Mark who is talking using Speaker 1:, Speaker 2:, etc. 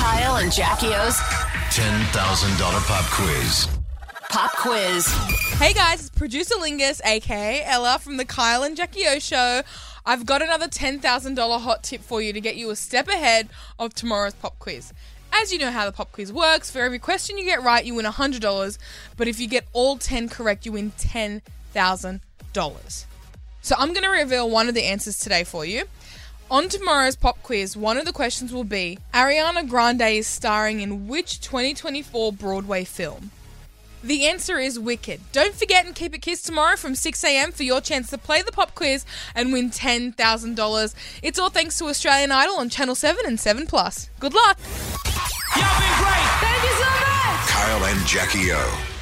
Speaker 1: Kyle and Jackie O's
Speaker 2: $10,000 pop quiz.
Speaker 1: pop quiz.
Speaker 3: Hey guys, it's producer Lingus, aka Ella from the Kyle and Jackie O show. I've got another $10,000 hot tip for you to get you a step ahead of tomorrow's pop quiz. As you know how the pop quiz works, for every question you get right, you win $100, but if you get all 10 correct, you win $10,000. So I'm going to reveal one of the answers today for you. On tomorrow's pop quiz, one of the questions will be Ariana Grande is starring in which 2024 Broadway film? The answer is Wicked. Don't forget and keep it kissed tomorrow from 6am for your chance to play the pop quiz and win $10,000. It's all thanks to Australian Idol on Channel 7 and 7 Plus. Good luck.
Speaker 4: Y'all been great.
Speaker 1: Thank you so much.
Speaker 2: Kyle and Jackie O.